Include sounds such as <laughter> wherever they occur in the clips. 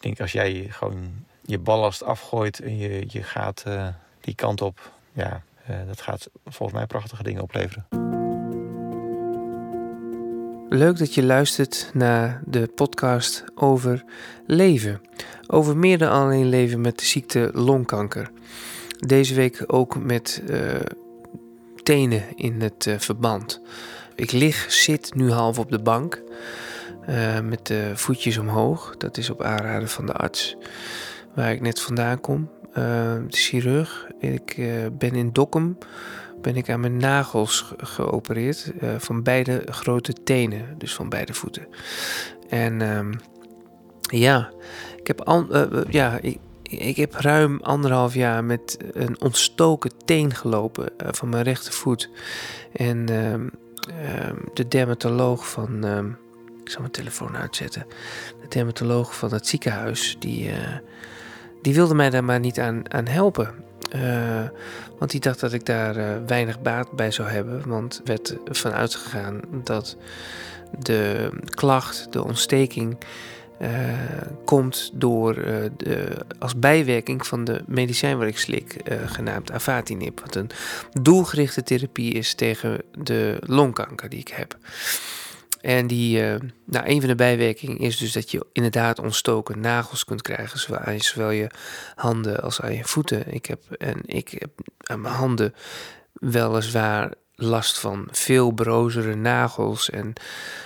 Ik denk als jij gewoon je ballast afgooit en je, je gaat uh, die kant op, ja, uh, dat gaat volgens mij prachtige dingen opleveren. Leuk dat je luistert naar de podcast over leven. Over meer dan alleen leven met de ziekte longkanker. Deze week ook met uh, tenen in het verband. Ik lig, zit nu half op de bank. Uh, met de voetjes omhoog. Dat is op aanraden van de arts waar ik net vandaan kom. de chirurg. Ik ben in Dokkum ben ik aan mijn nagels geopereerd van beide grote tenen, dus van beide voeten. En um, ja, ik heb, ja ik, ik, heb ruim anderhalf jaar met een ontstoken teen gelopen van mijn rechtervoet. En um, de dermatoloog van, ik zal mijn telefoon uitzetten, de dermatoloog van het ziekenhuis, die, die wilde mij daar maar niet aan, aan helpen. Uh, want die dacht dat ik daar uh, weinig baat bij zou hebben. Want werd ervan uitgegaan dat de klacht, de ontsteking, komt door de, als bijwerking van de medicijn waar ik slik, genaamd Avatinib. Wat een doelgerichte therapie is tegen de longkanker die ik heb. En die, uh, nou, een van de bijwerkingen is dus dat je inderdaad ontstoken nagels kunt krijgen, zowel aan zowel je handen als aan je voeten. Ik heb, en ik heb aan mijn handen weliswaar last van veel brozere nagels en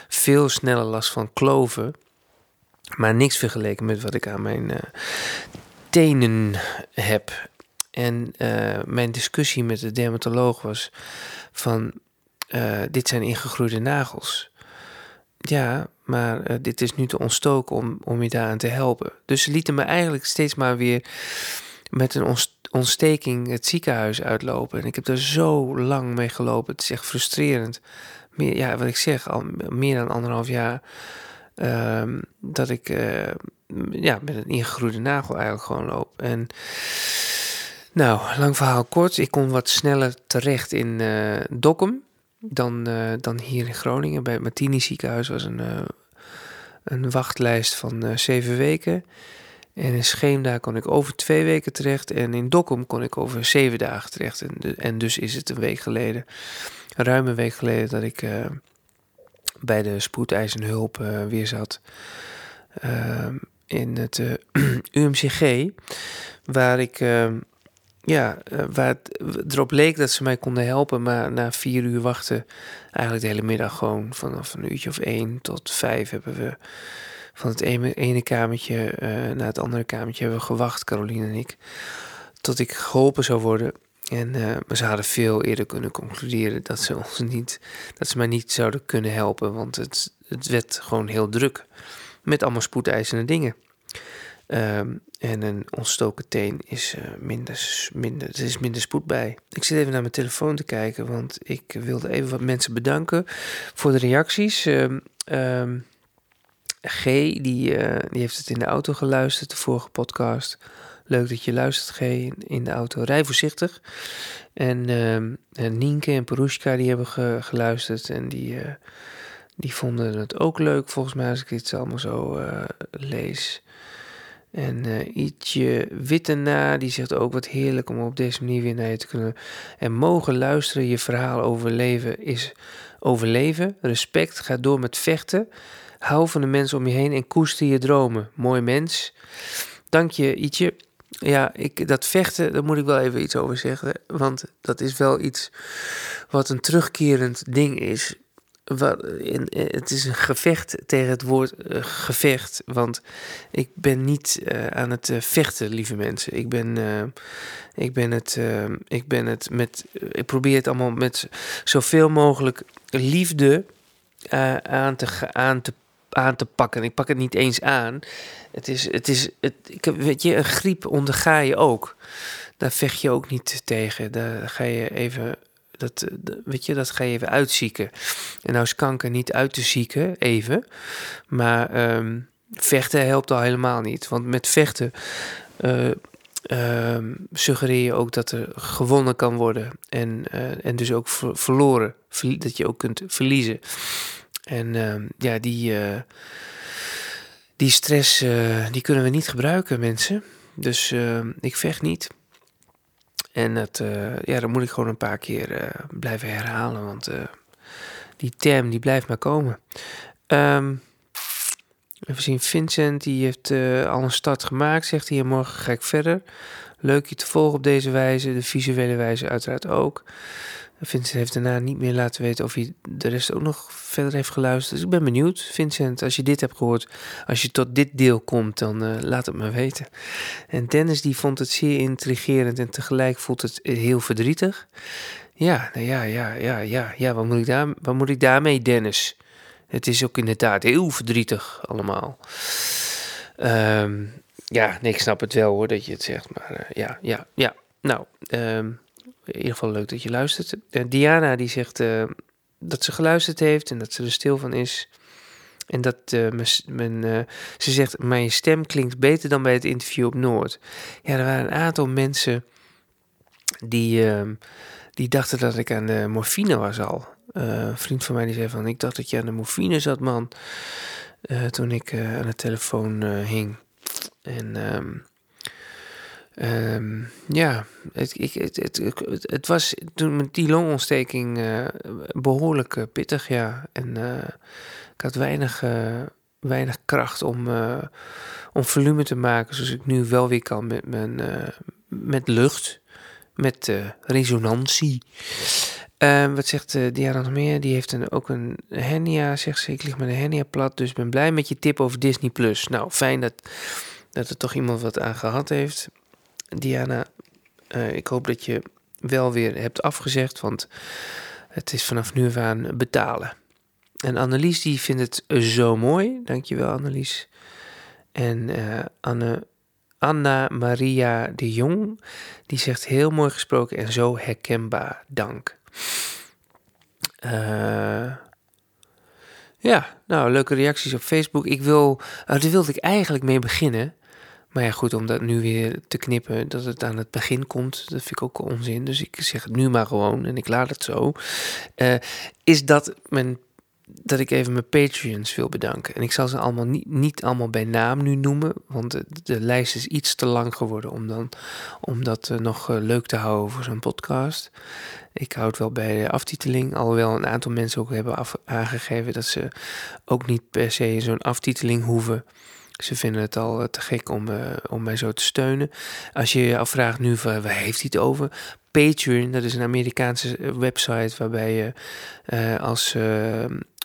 veel sneller last van kloven. Maar niks vergeleken met wat ik aan mijn uh, tenen heb. En uh, mijn discussie met de dermatoloog was van, dit zijn ingegroeide nagels. Ja, maar uh, dit is nu te ontstoken om, om je daaraan te helpen. Dus ze lieten me eigenlijk steeds maar weer met een ontsteking het ziekenhuis uitlopen. En ik heb er zo lang mee gelopen. Het is echt frustrerend. Meer, ja, wat ik zeg, al meer dan anderhalf jaar. Uh, dat ik uh, ja, met een ingegroeide nagel eigenlijk gewoon loop. En nou, lang verhaal kort. Ik kon wat sneller terecht in uh, Dokkum dan, uh, dan hier in Groningen. Bij het Martini ziekenhuis was een, uh, een wachtlijst van uh, zeven weken. En in Scheemda kon ik over twee weken terecht. En in Dokkum kon ik over zeven dagen terecht. En, en dus is het een week geleden, ruim een week geleden, dat ik bij de spoedeisende hulp weer zat. Ehm, in het <clears throat> UMCG, waar ik ja, eh, waar het erop leek dat ze mij konden helpen, maar na vier uur wachten, eigenlijk de hele middag gewoon vanaf een uurtje of één tot vijf hebben we van het ene, kamertje uh, naar het andere kamertje hebben we gewacht, Caroline en ik, tot ik geholpen zou worden. En uh, ze hadden veel eerder kunnen concluderen dat ze ons niet, dat ze mij niet zouden kunnen helpen, want het, het werd gewoon heel druk met allemaal spoedeisende dingen. Um, en een ontstoken teen is, uh, minder, minder, er is minder spoed bij. Ik zit even naar mijn telefoon te kijken, want ik wilde even wat mensen bedanken voor de reacties. Um, um, G, die, uh, die heeft het in de auto geluisterd, de vorige podcast. Leuk dat je luistert, G, in de auto. Rij voorzichtig. En, en Nienke en Perushka, die hebben ge, geluisterd en die, uh, die vonden het ook leuk, volgens mij, als ik dit allemaal zo lees. En uh, Ietje Wittena, die zegt ook wat heerlijk om op deze manier weer naar je te kunnen en mogen luisteren. Je verhaal over leven is overleven. Respect, ga door met vechten. Hou van de mensen om je heen en koester je dromen. Mooi mens. Dank je, Ietje. Ja, ik, dat vechten, daar moet ik wel even iets over zeggen. Want dat is wel iets wat een terugkerend ding is het is een gevecht tegen het woord uh, gevecht. Want ik ben niet uh, aan het uh, vechten, lieve mensen. Ik ben, ik ben het, ik ben het met. Ik probeer het allemaal met zoveel mogelijk liefde aan, te, aan, te, aan te pakken. Ik pak het niet eens aan. Het is, het is, het, ik, weet je, een griep onderga je ook. Daar vecht je ook niet tegen. Daar ga je even dat, eh, weet je, dat ga je even uitzieken. En nou is kanker niet uit te zieken, even. Maar um, vechten helpt al helemaal niet. Want met vechten uh, um, suggereer je ook dat er gewonnen kan worden. En, uh, en dus ook ver verloren. dat je ook kunt verliezen. En um, ja, die die stress, eh, die kunnen we niet gebruiken, mensen. Dus eh, ik vecht niet. En dat, uh, ja, dan moet ik gewoon een paar keer blijven herhalen, want die term die blijft maar komen. Um, even zien, Vincent die heeft al een start gemaakt, zegt hij. Morgen ga ik verder. Leuk je te volgen op deze wijze, de visuele wijze uiteraard ook. Vincent heeft daarna niet meer laten weten of hij de rest ook nog verder heeft geluisterd. Dus ik ben benieuwd, Vincent, als je dit hebt gehoord, als je tot dit deel komt, dan uh, laat het me weten. En Dennis die vond het zeer intrigerend en tegelijk voelt het heel verdrietig. Ja, nou ja, ja, ja, ja, ja, wat moet ik, daar, wat moet ik daarmee, Dennis? Het is ook inderdaad heel verdrietig allemaal. Um, ja, nee, ik snap het wel hoor dat je het zegt, maar uh, ja, ja, ja. Nou, um, in ieder geval leuk dat je luistert. Uh, Diana die zegt uh, dat ze geluisterd heeft en dat ze er stil van is. En dat men, ze zegt, mijn stem klinkt beter dan bij het interview op Noord. Ja, er waren een aantal mensen die, ehm, die dachten dat ik aan de morfine was al. een vriend van mij die zei van, ik dacht dat je aan de morfine zat man. toen ik aan de telefoon hing. En... Um, Um, ja, het, het, het, het, was toen met die longontsteking uh, behoorlijk uh, pittig, ja. En uh, ik had weinig, weinig kracht om, om volume te maken, zoals ik nu wel weer kan met, mijn, met lucht, met resonantie. Ehm, wat zegt Diana nog meer? Die heeft een, ook een hernia, zegt ze. Ik lig met een hernia plat, dus ben blij met je tip over Disney+. Plus. Nou, fijn dat, dat er toch iemand wat aan gehad heeft. Diana, uh, ik hoop dat je wel weer hebt afgezegd, want het is vanaf nu aan betalen. En Annelies die vindt het zo mooi. Dankjewel Annelies. En uh, Anne, Anna Maria de Jong, die zegt heel mooi gesproken en zo herkenbaar. Dank. Uh, ja, nou, leuke reacties op Facebook. Ik wil, daar wilde ik eigenlijk mee beginnen. Maar ja, goed, om dat nu weer te knippen, dat het aan het begin komt, dat vind ik ook onzin. Dus ik zeg het nu maar gewoon en ik laat het zo. Uh, is dat, mijn, dat ik even mijn Patreons wil bedanken. En ik zal ze allemaal niet, niet allemaal bij naam nu noemen, want de, lijst is iets te lang geworden om, dan, om dat uh, nog uh, leuk te houden voor zo'n podcast. Ik houd wel bij de aftiteling, alhoewel een aantal mensen ook hebben af, aangegeven dat ze ook niet per se zo'n aftiteling hoeven. Ze vinden het al eh, te gek om, uh, om mij zo te steunen. Als je je afvraagt nu, waar heeft hij het over? Patreon, dat is een Amerikaanse eh, website waarbij je als,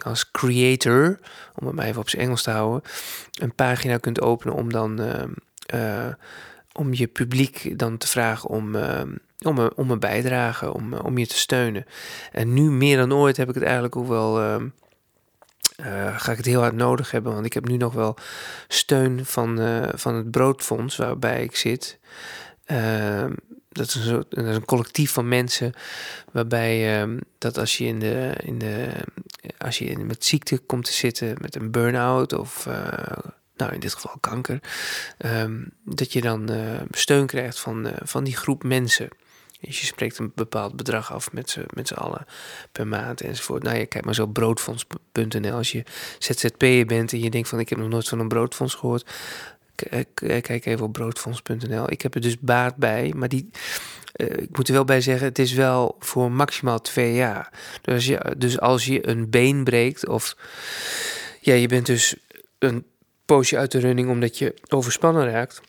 als creator, om het maar even op zijn Engels te houden, een pagina kunt openen om dan om je publiek dan te vragen om, om, een, om een bijdrage, om, om je te steunen. En nu meer dan ooit heb ik het eigenlijk ook wel uh, ga ik het heel hard nodig hebben. Want ik heb nu nog wel steun van, uh, van het Broodfonds waarbij ik zit. Uh, dat, is een, is een collectief van mensen waarbij ehm, dat als je in de, in de als je met ziekte komt te zitten, met een burn-out of eh, nou in dit geval kanker, ehm, dat je dan steun krijgt van, van die groep mensen. Dus je spreekt een bepaald bedrag af met z'n, met z'n allen per maand enzovoort. Nou ja, kijk maar zo broodfonds.nl. Als je ZZP'er bent en je denkt van ik heb nog nooit van een broodfonds gehoord. Kijk even op broodfonds.nl. Ik heb er dus baat bij, maar die, uh, ik moet er wel bij zeggen, het is wel voor maximaal twee jaar. Dus als je, dus als je een been breekt of ja, je bent dus een poosje uit de running omdat je overspannen raakt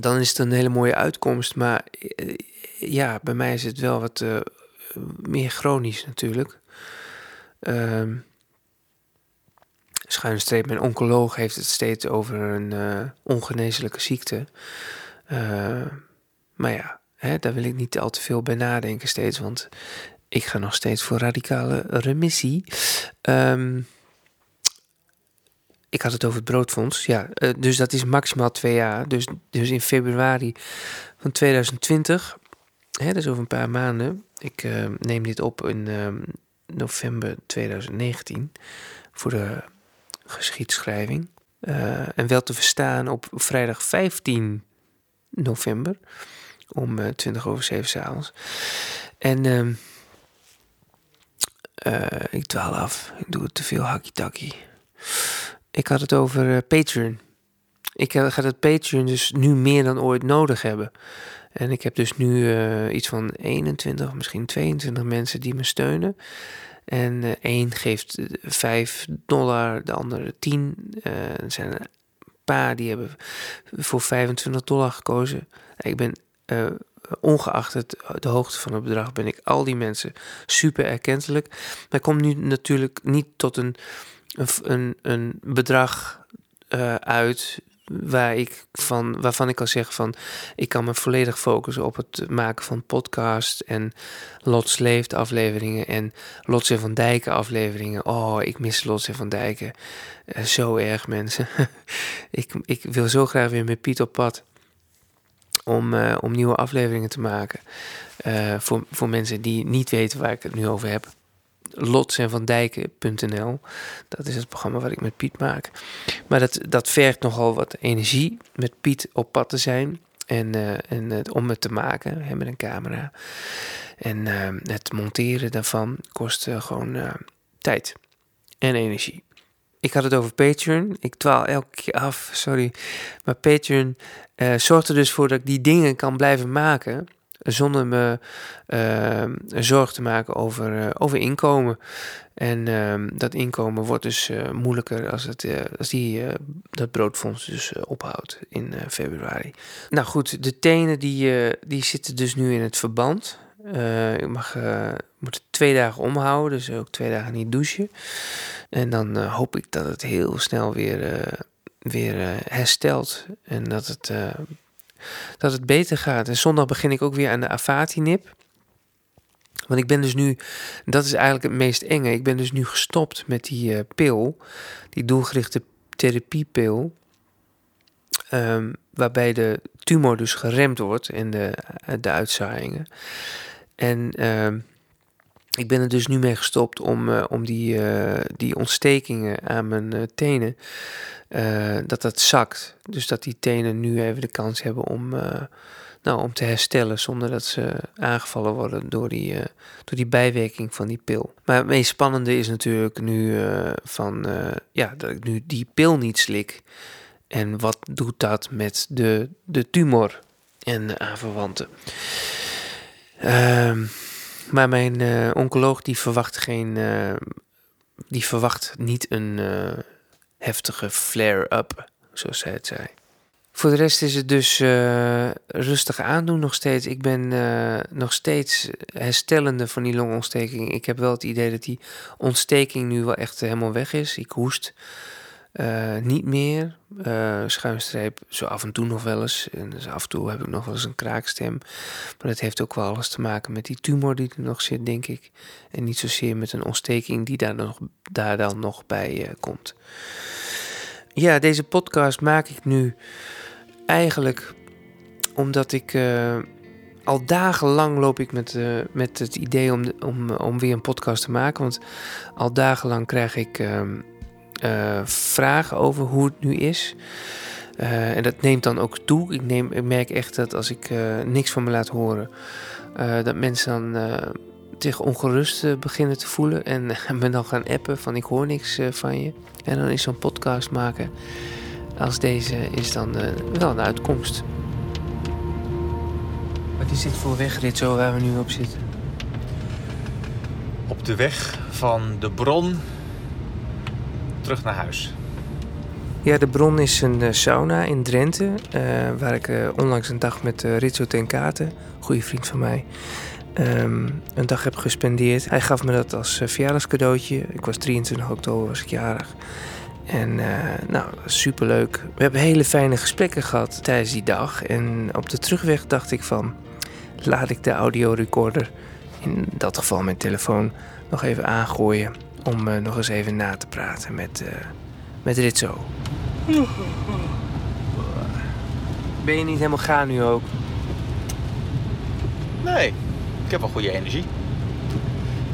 dan is het een hele mooie uitkomst. Maar eh, ja, bij mij is het wel wat uh, meer chronisch natuurlijk. Uh, schuine streep, mijn oncoloog heeft het steeds over een uh, ongeneeslijke ziekte. Uh, maar ja, hè, daar wil ik niet al te veel bij nadenken steeds, want ik ga nog steeds voor radicale remissie. Um, ik had het over het broodfonds. Ja, dus dat is maximaal twee jaar. Dus, dus in februari van 2020 hè, dus over een paar maanden. Ik uh, neem dit op in uh, november 2019 voor de geschiedschrijving. Uh, en wel te verstaan op vrijdag 15 november om 20 over 7 s'avonds. En ehm, ik dwaal af. Ik doe te veel hakkie-takkie. Ik had het over Patreon. Ik ga het Patreon dus nu meer dan ooit nodig hebben. En ik heb dus nu uh, iets van 21, misschien 22 mensen die me steunen. En uh, één geeft 5 dollar, de andere 10. er zijn een paar die hebben voor 25 dollar gekozen. Ik ben ongeacht het, de hoogte van het bedrag, ben ik al die mensen super erkentelijk. Maar ik kom nu natuurlijk niet tot een, een, een bedrag uit waar ik van, waarvan ik kan zeggen van ik kan me volledig focussen op het maken van podcast en Lots Leeft afleveringen en Lots en van Dijken afleveringen. Oh, ik mis Lots en van Dijken. Uh, zo erg mensen. <laughs> ik, ik wil zo graag weer met Piet op pad om, uh, om nieuwe afleveringen te maken. Uh, voor, voor mensen die niet weten waar ik het nu over heb. Lotsenvandijken.nl. Dat is het programma wat ik met Piet maak. Maar dat, dat vergt nogal wat energie met Piet op pad te zijn. En, uh, en om het te maken hè, met een camera. En het monteren daarvan kost gewoon tijd en energie. Ik had het over Patreon. Ik dwaal elke keer af, sorry. Maar Patreon zorgt er dus voor dat ik die dingen kan blijven maken. Zonder me uh, zorg te maken over, uh, over inkomen. En ehm, dat inkomen wordt dus moeilijker als, het, als die, dat broodfonds dus ophoudt in februari. Nou goed, de tenen die, die zitten dus nu in het verband. ik mag, moet twee dagen omhouden, dus ook twee dagen niet douchen. En dan hoop ik dat het heel snel weer weer herstelt en dat het, dat het beter gaat. En zondag begin ik ook weer aan de Avati-nip. Want ik ben dus nu, dat is eigenlijk het meest enge. Ik ben dus nu gestopt met die uh, pil, die doelgerichte therapiepil. Um, waarbij de tumor dus geremd wordt en de, de uitzaaiingen. En um, ik ben er dus nu mee gestopt om, uh, om die, uh, die ontstekingen aan mijn uh, tenen, dat dat zakt. Dus dat die tenen nu even de kans hebben om, nou, om te herstellen zonder dat ze aangevallen worden door die, door die bijwerking van die pil. Maar het meest spannende is natuurlijk nu van, ja, dat ik nu die pil niet slik. En wat doet dat met de, de tumor en de aanverwanten? Ehm maar mijn uh, oncoloog die verwacht geen. Uh, die verwacht niet een uh, heftige flare-up, zoals zij het zei. Voor de rest is het dus rustig aandoen nog steeds. Ik ben nog steeds herstellende van die longontsteking. Ik heb wel het idee dat die ontsteking nu wel echt helemaal weg is. Ik hoest uh, niet meer. Uh, zo af en toe nog wel eens. En dus af en toe heb ik nog wel eens een kraakstem. Maar dat heeft ook wel alles te maken met die tumor die er nog zit, denk ik. En niet zozeer met een ontsteking die daar, nog, daar dan nog bij uh, komt. Ja, deze podcast maak ik nu eigenlijk omdat ik al dagenlang loop ik met, met het idee om, om, om weer een podcast te maken. Want al dagenlang krijg ik uh, uh, vragen over hoe het nu is. Uh, en dat neemt dan ook toe. Ik, neem, ik merk echt dat als ik uh, niks van me laat horen, dat mensen dan zich ongerust beginnen te voelen en <laughs> me dan gaan appen van ik hoor niks van je. En dan is zo'n podcast maken als deze is dan wel een uitkomst. Wat is dit voor wegrit zo waar we nu op zitten? Op de weg van de bron terug naar huis. Ja, de bron is een uh, sauna in Drenthe, uh, waar ik uh, onlangs een dag met uh, Ritso ten Katen, goede vriend van mij, um, een dag heb gespendeerd. Hij gaf me dat als verjaardagscadeautje. Ik was 23 oktober, was ik jarig. En nou, superleuk. We hebben hele fijne gesprekken gehad tijdens die dag. En op de terugweg dacht ik van, laat ik de audiorecorder, in dat geval mijn telefoon, nog even aangooien om uh, nog eens even na te praten met, uh, met Ritzo. Ben je niet helemaal gaan nu ook? Nee, ik heb wel goede energie.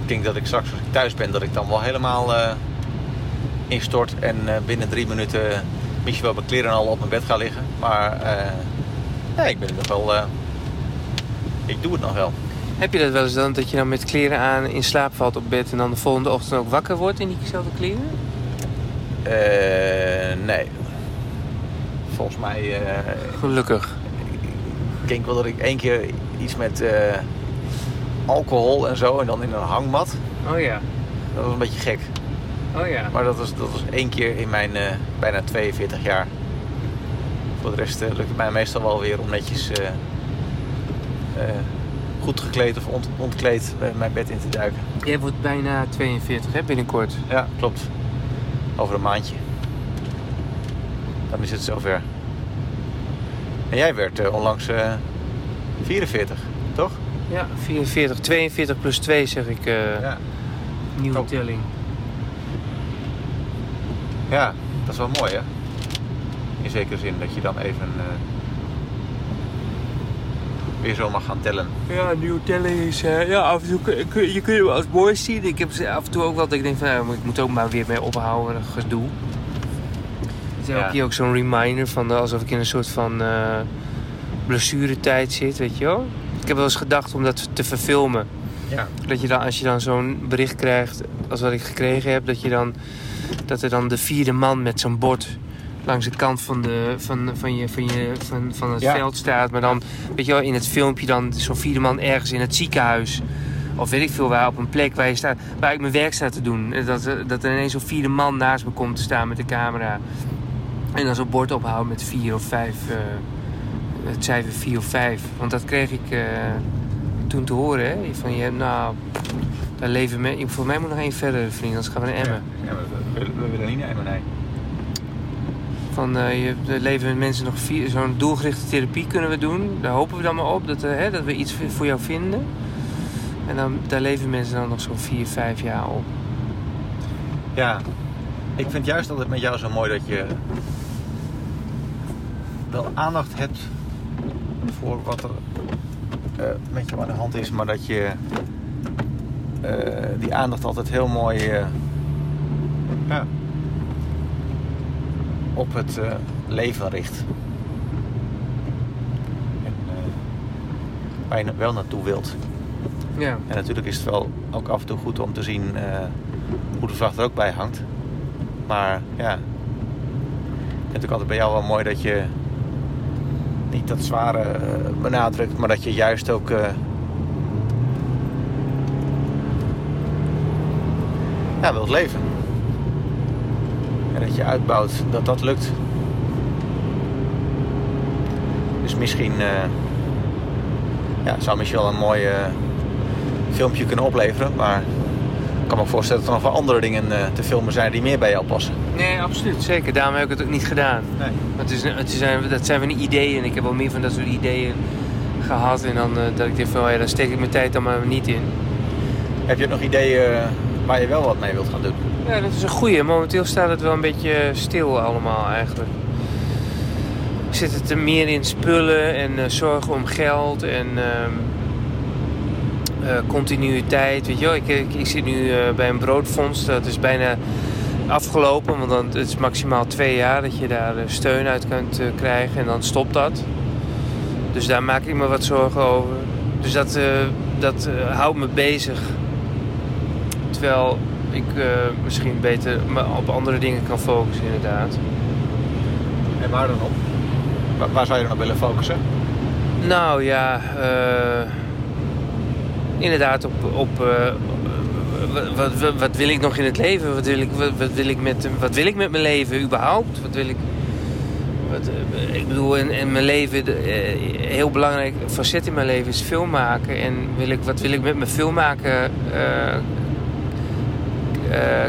Ik denk dat ik straks als ik thuis ben, dat ik dan wel helemaal uh, instort en binnen drie minuten misschien wel mijn kleren al op mijn bed ga liggen. Maar nee, ik ben nog wel. ik doe het nog wel. Heb je dat wel eens dan, dat je dan met kleren aan in slaap valt op bed en dan de volgende ochtend ook wakker wordt in diezelfde kleren? Eh, nee. Volgens mij... eh, Gelukkig. ik denk wel dat ik één keer iets met eh, alcohol en zo... en dan in een hangmat. Oh ja. Dat was een beetje gek. Oh ja. Maar dat was, dat was één keer in mijn bijna 42 jaar. Voor de rest lukt het mij meestal wel weer om netjes eh, goed gekleed of ont- ontkleed bij mijn bed in te duiken. Jij wordt bijna 42 hè, binnenkort. Ja, klopt. Over een maandje. Dan is het zover. En jij werd eh, onlangs eh 44, toch? Ja, 44. 42 plus 2 zeg ik. eh Ja. Nieuwe telling. Ja, dat is wel mooi hè? In zekere zin dat je dan even weer zo mag gaan tellen. Ja, nieuwe telling is... eh, ja, af en toe kun, kun- je kunt hem als mooi zien. Ik heb ze af en toe ook wel dat ik denk van... nou, ik moet ook maar weer mee ophouden, gedoe. Het is Ja. elke keer ook zo'n reminder van... eh, alsof ik in een soort van eh blessuretijd zit, weet je wel. Ik heb wel eens gedacht om dat te verfilmen. Ja. Dat je dan, als je dan zo'n bericht krijgt, als wat ik gekregen heb, dat je dan dat er dan de vierde man met zo'n bord langs de kant van, de, van, van, je, van, je, van, van het Ja. veld staat. Maar dan, weet je wel, in het filmpje dan zo'n vierde man ergens in het ziekenhuis. Of weet ik veel waar, op een plek waar, je staat, waar ik mijn werk sta te doen. En Dat, er- dat er ineens zo'n vierde man naast me komt te staan met de camera. En dan zo'n bord ophouden met vier of vijf. eh, het cijfer vier of vijf. Want dat kreeg ik eh, toen te horen. Hè? Van je, nou, daar leven me. Voor mij moet nog één verder, vriend. Anders gaan we naar Emmen. Ja, we, we, we willen niet naar Emmen, nee. Van eh, je, leven mensen nog vier. Zo'n doelgerichte therapie kunnen we doen. Daar hopen we dan maar op dat, eh, hè, dat we iets voor jou vinden. En dan, daar leven mensen dan nog zo'n vier, vijf jaar op. Ja, ik vind juist altijd met jou zo mooi dat je wel aandacht hebt voor wat er eh, met jou aan de hand is, maar dat je eh, die aandacht altijd heel mooi eh, ja, op het eh, leven richt. En eh, waar je wel naartoe wilt. Ja. En natuurlijk is het wel ook af en toe goed om te zien eh, hoe de vlag er ook bij hangt. Maar ja, ik vind het ook altijd bij jou wel mooi dat je niet dat zware benadrukt, maar dat je juist ook ja, wilt leven. En dat je uitbouwt dat dat lukt. Dus misschien eh, ja, zou misschien wel een mooi eh, filmpje kunnen opleveren. Maar ik kan me voorstellen dat er nog wel andere dingen eh, te filmen zijn die meer bij jou passen. Nee, absoluut. Zeker. Daarom heb ik het ook niet gedaan. Nee. Het is, het zijn, dat zijn van die ideeën. En ik heb wel meer van dat soort ideeën gehad. En dan dat ik denk van, oh ja, dan steek ik mijn tijd dan maar niet in. Heb je nog ideeën waar je wel wat mee wilt gaan doen? Ja, dat is een goeie. Momenteel staat het wel een beetje stil allemaal eigenlijk. Ik zit het er meer in spullen en eh, zorgen om geld en ehm, eh, continuïteit. Weet je wel, ik, ik, zit nu eh, bij een broodfonds. Dat is bijna afgelopen, want dan, het is maximaal twee jaar dat je daar steun uit kunt krijgen en dan stopt dat. Dus daar maak ik me wat zorgen over. Dus dat, dat houdt me bezig. Terwijl ik eh, misschien beter me op andere dingen kan focussen, inderdaad. En waar dan op? Waar, waar zou je dan op willen focussen? Nou ja, eh, inderdaad op, op eh, wat, wat, wat wil ik nog in het leven? Wat wil ik, wat, wat wil ik, met, wat wil ik met mijn leven überhaupt? Wat wil ik, wat, ik bedoel, in, in mijn leven, de, eh, heel belangrijk facet in mijn leven is film maken. En wil ik, wat wil ik met mijn filmmaken eh, eh,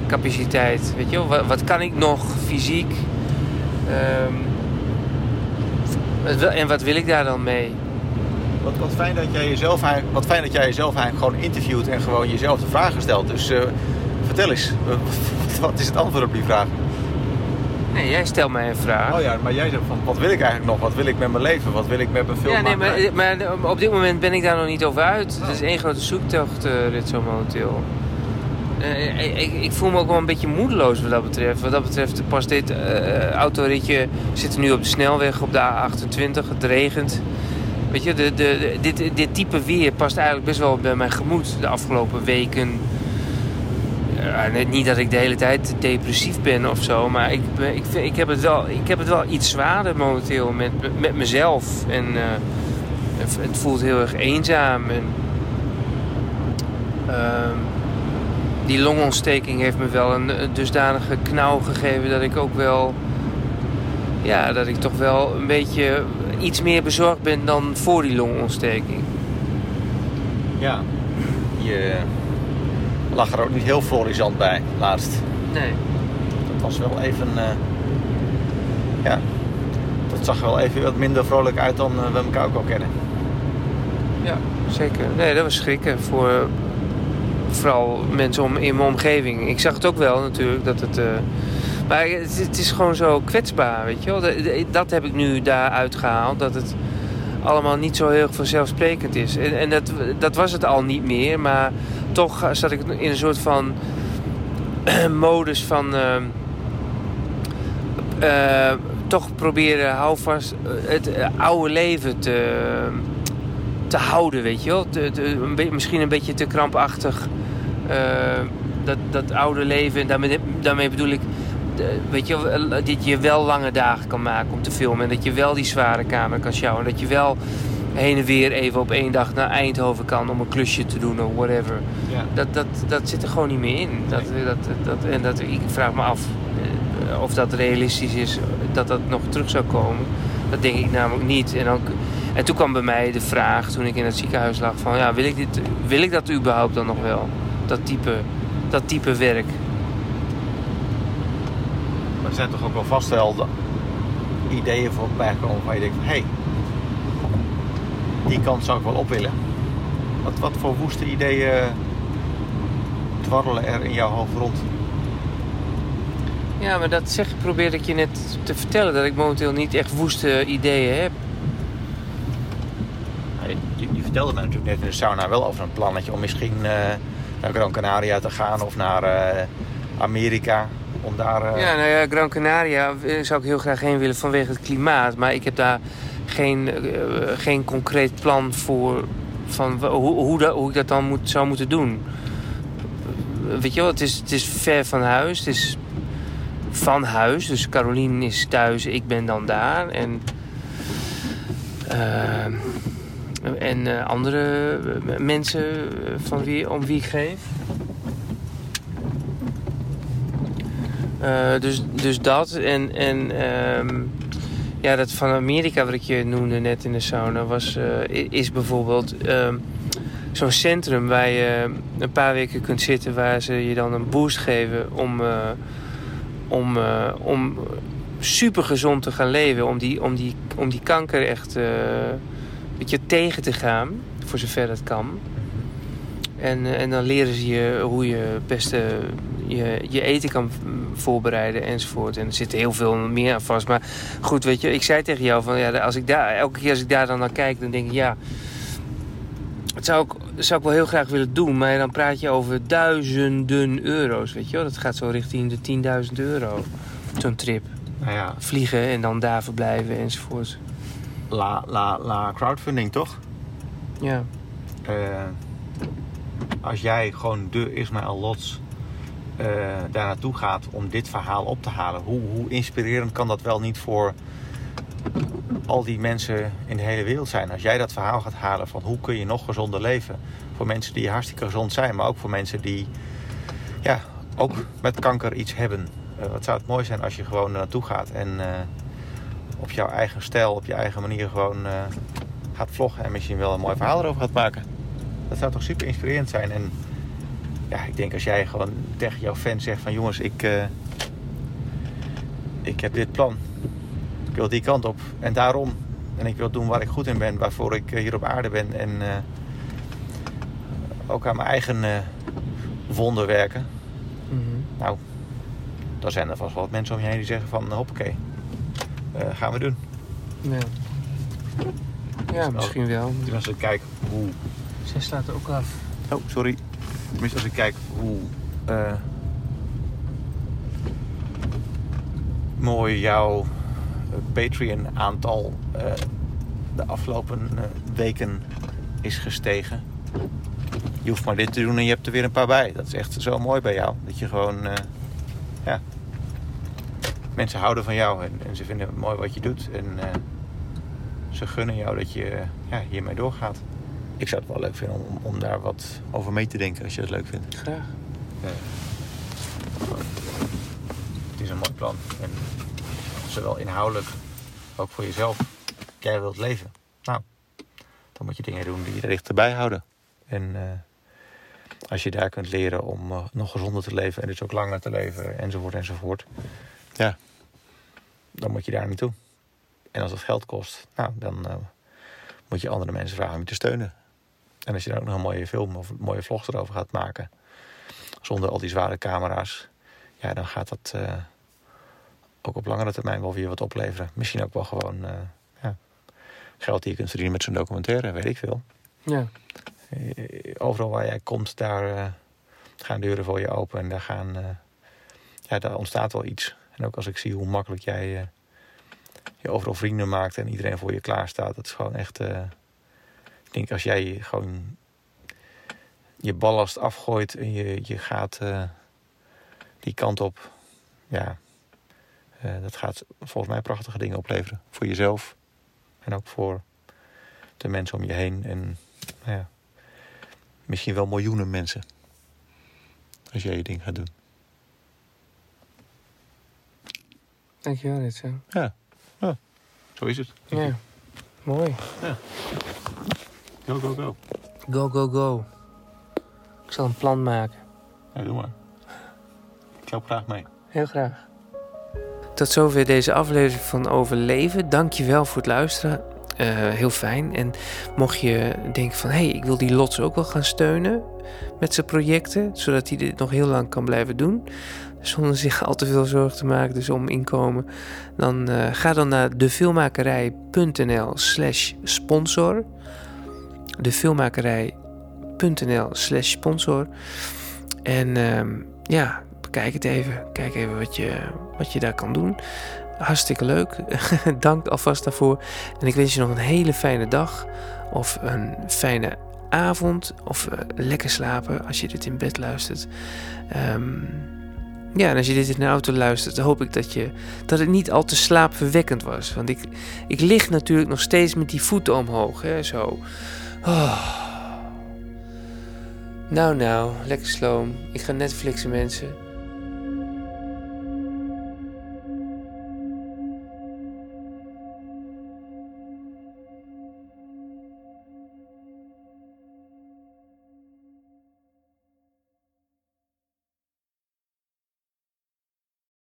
capaciteit? Weet je wel? Wat, wat kan ik nog fysiek? Ehm, en wat wil ik daar dan mee? Wat, wat, fijn dat jij jezelf wat fijn dat jij jezelf eigenlijk gewoon interviewt en gewoon jezelf de vragen stelt. Dus eh, vertel eens, <laughs> wat is het antwoord op die vraag? Nee, jij stelt mij een vraag. Oh ja, maar jij zegt van wat wil ik eigenlijk nog? Wat wil ik met mijn leven? Wat wil ik met mijn film ja, nee, maar, maar op dit moment ben ik daar nog niet over uit. Het is één grote zoektocht, eh, dit zo momenteel. Eh, ik, ik- voel me ook wel een beetje moedeloos wat dat betreft. Wat dat betreft pas dit eh, autoritje zit nu op de snelweg op de A28. Het regent. Weet je, de, de, dit, dit type weer past eigenlijk best wel bij mijn gemoed de afgelopen weken. Eh, Uh, niet dat ik de hele tijd depressief ben of zo, maar ik, ik, vind, ik, heb, het wel, ik heb het wel iets zwaarder momenteel met, met mezelf. En uh, het voelt heel erg eenzaam. En, uh, die longontsteking heeft me wel een, dusdanige knauw gegeven dat ik ook wel. Ja, dat ik toch wel een beetje iets meer bezorgd ben dan voor die longontsteking. Ja, je lag er ook niet heel florisant bij, laatst. Nee. Dat was wel even... Uh, ja, dat zag wel even wat minder vrolijk uit dan uh, we elkaar ook al kennen. Ja, zeker. Nee, dat was schrikken voor vooral mensen om, in mijn omgeving. Ik zag het ook wel natuurlijk, dat het... Uh, maar het, is gewoon zo kwetsbaar, weet je wel. Dat, dat heb ik nu daaruit gehaald, dat het allemaal niet zo heel vanzelfsprekend is. En, en dat, dat was het al niet meer, maar toch zat ik in een soort van <clears throat> modus van uh, uh, toch proberen houvast het oude leven te, te houden, weet je wel. Te, misschien een beetje te krampachtig dat, dat oude leven. En daarmee, daarmee bedoel ik weet je, dat je wel lange dagen kan maken om te filmen. En dat je wel die zware kamer kan sjouwen. Dat je wel heen en weer even op één dag naar Eindhoven kan om een klusje te doen of whatever. Ja. Dat, dat, dat zit er gewoon niet meer in. Dat, dat, dat, en dat, ik vraag me af eh, of dat realistisch is dat dat nog terug zou komen. Dat denk ik namelijk niet. En, ook, en toen kwam bij mij de vraag, toen ik in het ziekenhuis lag, van ja, wil ik, dit, wil ik dat überhaupt dan nog wel? Dat type, dat type werk er zijn toch ook wel vast wel ideeën voorbij komen waar je denkt: hé, hey, die kant zou ik wel op willen. Wat, wat voor woeste ideeën dwarrelen er in jouw hoofd rond? Ja, maar dat zeg, probeerde ik je net te vertellen. Dat ik momenteel niet echt woeste ideeën heb. Je, je vertelde me natuurlijk net in de sauna wel over een plannetje om misschien uh, naar Gran Canaria te gaan of naar uh, Amerika om daar... Uh... Ja, nou ja, Gran Canaria zou ik heel graag heen willen vanwege het klimaat. Maar ik heb daar geen, geen concreet plan voor van hoe, hoe, dat, ik dat dan moet, zou moeten doen. Weet je wel, het is, het is ver van huis. Het is van huis. Dus Caroline is thuis, ik ben dan daar. En, uh, en andere mensen van wie, om wie ik geef. Dus, dus dat. En, en um, ja, dat van Amerika wat ik je noemde net in de sauna... Was, is bijvoorbeeld um, zo'n centrum waar je een paar weken kunt zitten... waar ze je dan een boost geven om, om, om super gezond te gaan leven. Om die, om die, om die kanker echt beetje tegen te gaan, voor zover dat kan. En, en dan leren ze je hoe je het beste je, je eten kan voorbereiden enzovoort. En er zit heel veel meer aan vast. Maar goed, weet je, ik zei tegen jou van ja, als ik daar, elke keer als ik daar dan naar kijk, dan denk ik ja. Het zou ik, zou ik wel heel graag willen doen, maar dan praat je over duizenden euro's, weet je wel. Dat gaat zo richting de 10.000 euro, zo'n trip. Nou ja. Vliegen en dan daar verblijven enzovoort. La, la, la crowdfunding, toch? Ja. Uh, als jij gewoon de Ismaël Lots uh, daar naartoe gaat om dit verhaal op te halen. Hoe, hoe inspirerend kan dat wel niet voor al die mensen in de hele wereld zijn? Als jij dat verhaal gaat halen van hoe kun je nog gezonder leven. Voor mensen die hartstikke gezond zijn, maar ook voor mensen die ja, ook met kanker iets hebben. Uh, wat zou het mooi zijn als je gewoon naartoe gaat en op jouw eigen stijl, op je eigen manier gewoon gaat vloggen en misschien wel een mooi verhaal erover gaat maken. Dat zou toch super inspirerend zijn. En ja, ik denk als jij gewoon tegen jouw fan zegt van jongens, ik, uh, ik heb dit plan. Ik wil die kant op. En daarom. En ik wil doen waar ik goed in ben, waarvoor ik eh, hier op aarde ben. En uh, ook aan mijn eigen wonden werken. Mm -hmm. Nou, dan zijn er vast wel wat mensen om je heen die zeggen van hoppakee, gaan we doen. Ja, ja misschien wel. Als ik kijk hoe... Zij staat er ook af. Oh, sorry. Tenminste, als ik kijk hoe uh, mooi jouw Patreon-aantal uh, de afgelopen uh, weken is gestegen. je hoeft maar dit te doen en je hebt er weer een paar bij. Dat is echt zo mooi bij jou. Dat je gewoon, eh, mensen houden van jou en, en, ze vinden het mooi wat je doet. En eh, ze gunnen jou dat je ja, hiermee doorgaat. Ik zou het wel leuk vinden om, om daar wat over mee te denken als je het leuk vindt. Graag. het is een mooi plan. En zowel inhoudelijk, ook voor jezelf. Jij wilt leven. Nou, dan moet je dingen doen die je er dichterbij houden. En uh, als je daar kunt leren om uh, nog gezonder te leven en dus ook langer te leven enzovoort enzovoort. Ja, dan moet je daar naartoe. En als het geld kost, nou, dan uh, moet je andere mensen vragen om je te steunen. En als je dan ook nog een mooie film of mooie vlogs erover gaat maken, zonder al die zware camera's, ja, dan gaat dat uh, ook op langere termijn wel weer wat opleveren. Misschien ook wel gewoon uh, ja, geld die je kunt verdienen met zo'n documentaire, weet ik veel. Ja. Overal waar jij komt, daar gaan deuren voor je open en daar, gaan, ja, daar ontstaat wel iets. En ook als ik zie hoe makkelijk jij je overal vrienden maakt en iedereen voor je klaar staat, dat is gewoon echt. Uh, ik denk als jij gewoon je ballast afgooit en je, je gaat uh, die kant op, ja, dat gaat volgens mij prachtige dingen opleveren. Voor jezelf en ook voor de mensen om je heen. En nou ja, misschien wel miljoenen mensen. Als jij je ding gaat doen. Dankjewel, dit zo. Ja. ja, zo is het. Ja, mooi. Ja. Go, go, go. Go, go, go. Ik zal een plan maken. Ja, doe maar. Ik help graag mee. Heel graag. Tot zover deze aflevering van Overleven. Dankjewel voor het luisteren. Uh, heel fijn. En mocht je denken van... hey, ik wil die Lots ook wel gaan steunen met zijn projecten... zodat hij dit nog heel lang kan blijven doen... zonder zich al te veel zorgen te maken, dus om inkomen... dan uh, ga dan naar defilmmakerij.nl slash sponsor. Defilmmakerij.nl slash sponsor. En uh, ja, bekijk het even. Kijk even wat je, wat je daar kan doen. Hartstikke leuk. <laughs> Dank alvast daarvoor. En ik wens je nog een hele fijne dag. Of een fijne avond. Of uh, lekker slapen als je dit in bed luistert. Um, ja, en als je dit in de auto luistert, dan hoop ik dat, je, dat het niet al te slaapverwekkend was. Want ik, ik lig natuurlijk nog steeds met die voeten omhoog. Hè, zo. Oh. Nou, nou, lekker sloom. Ik ga Netflixen, mensen.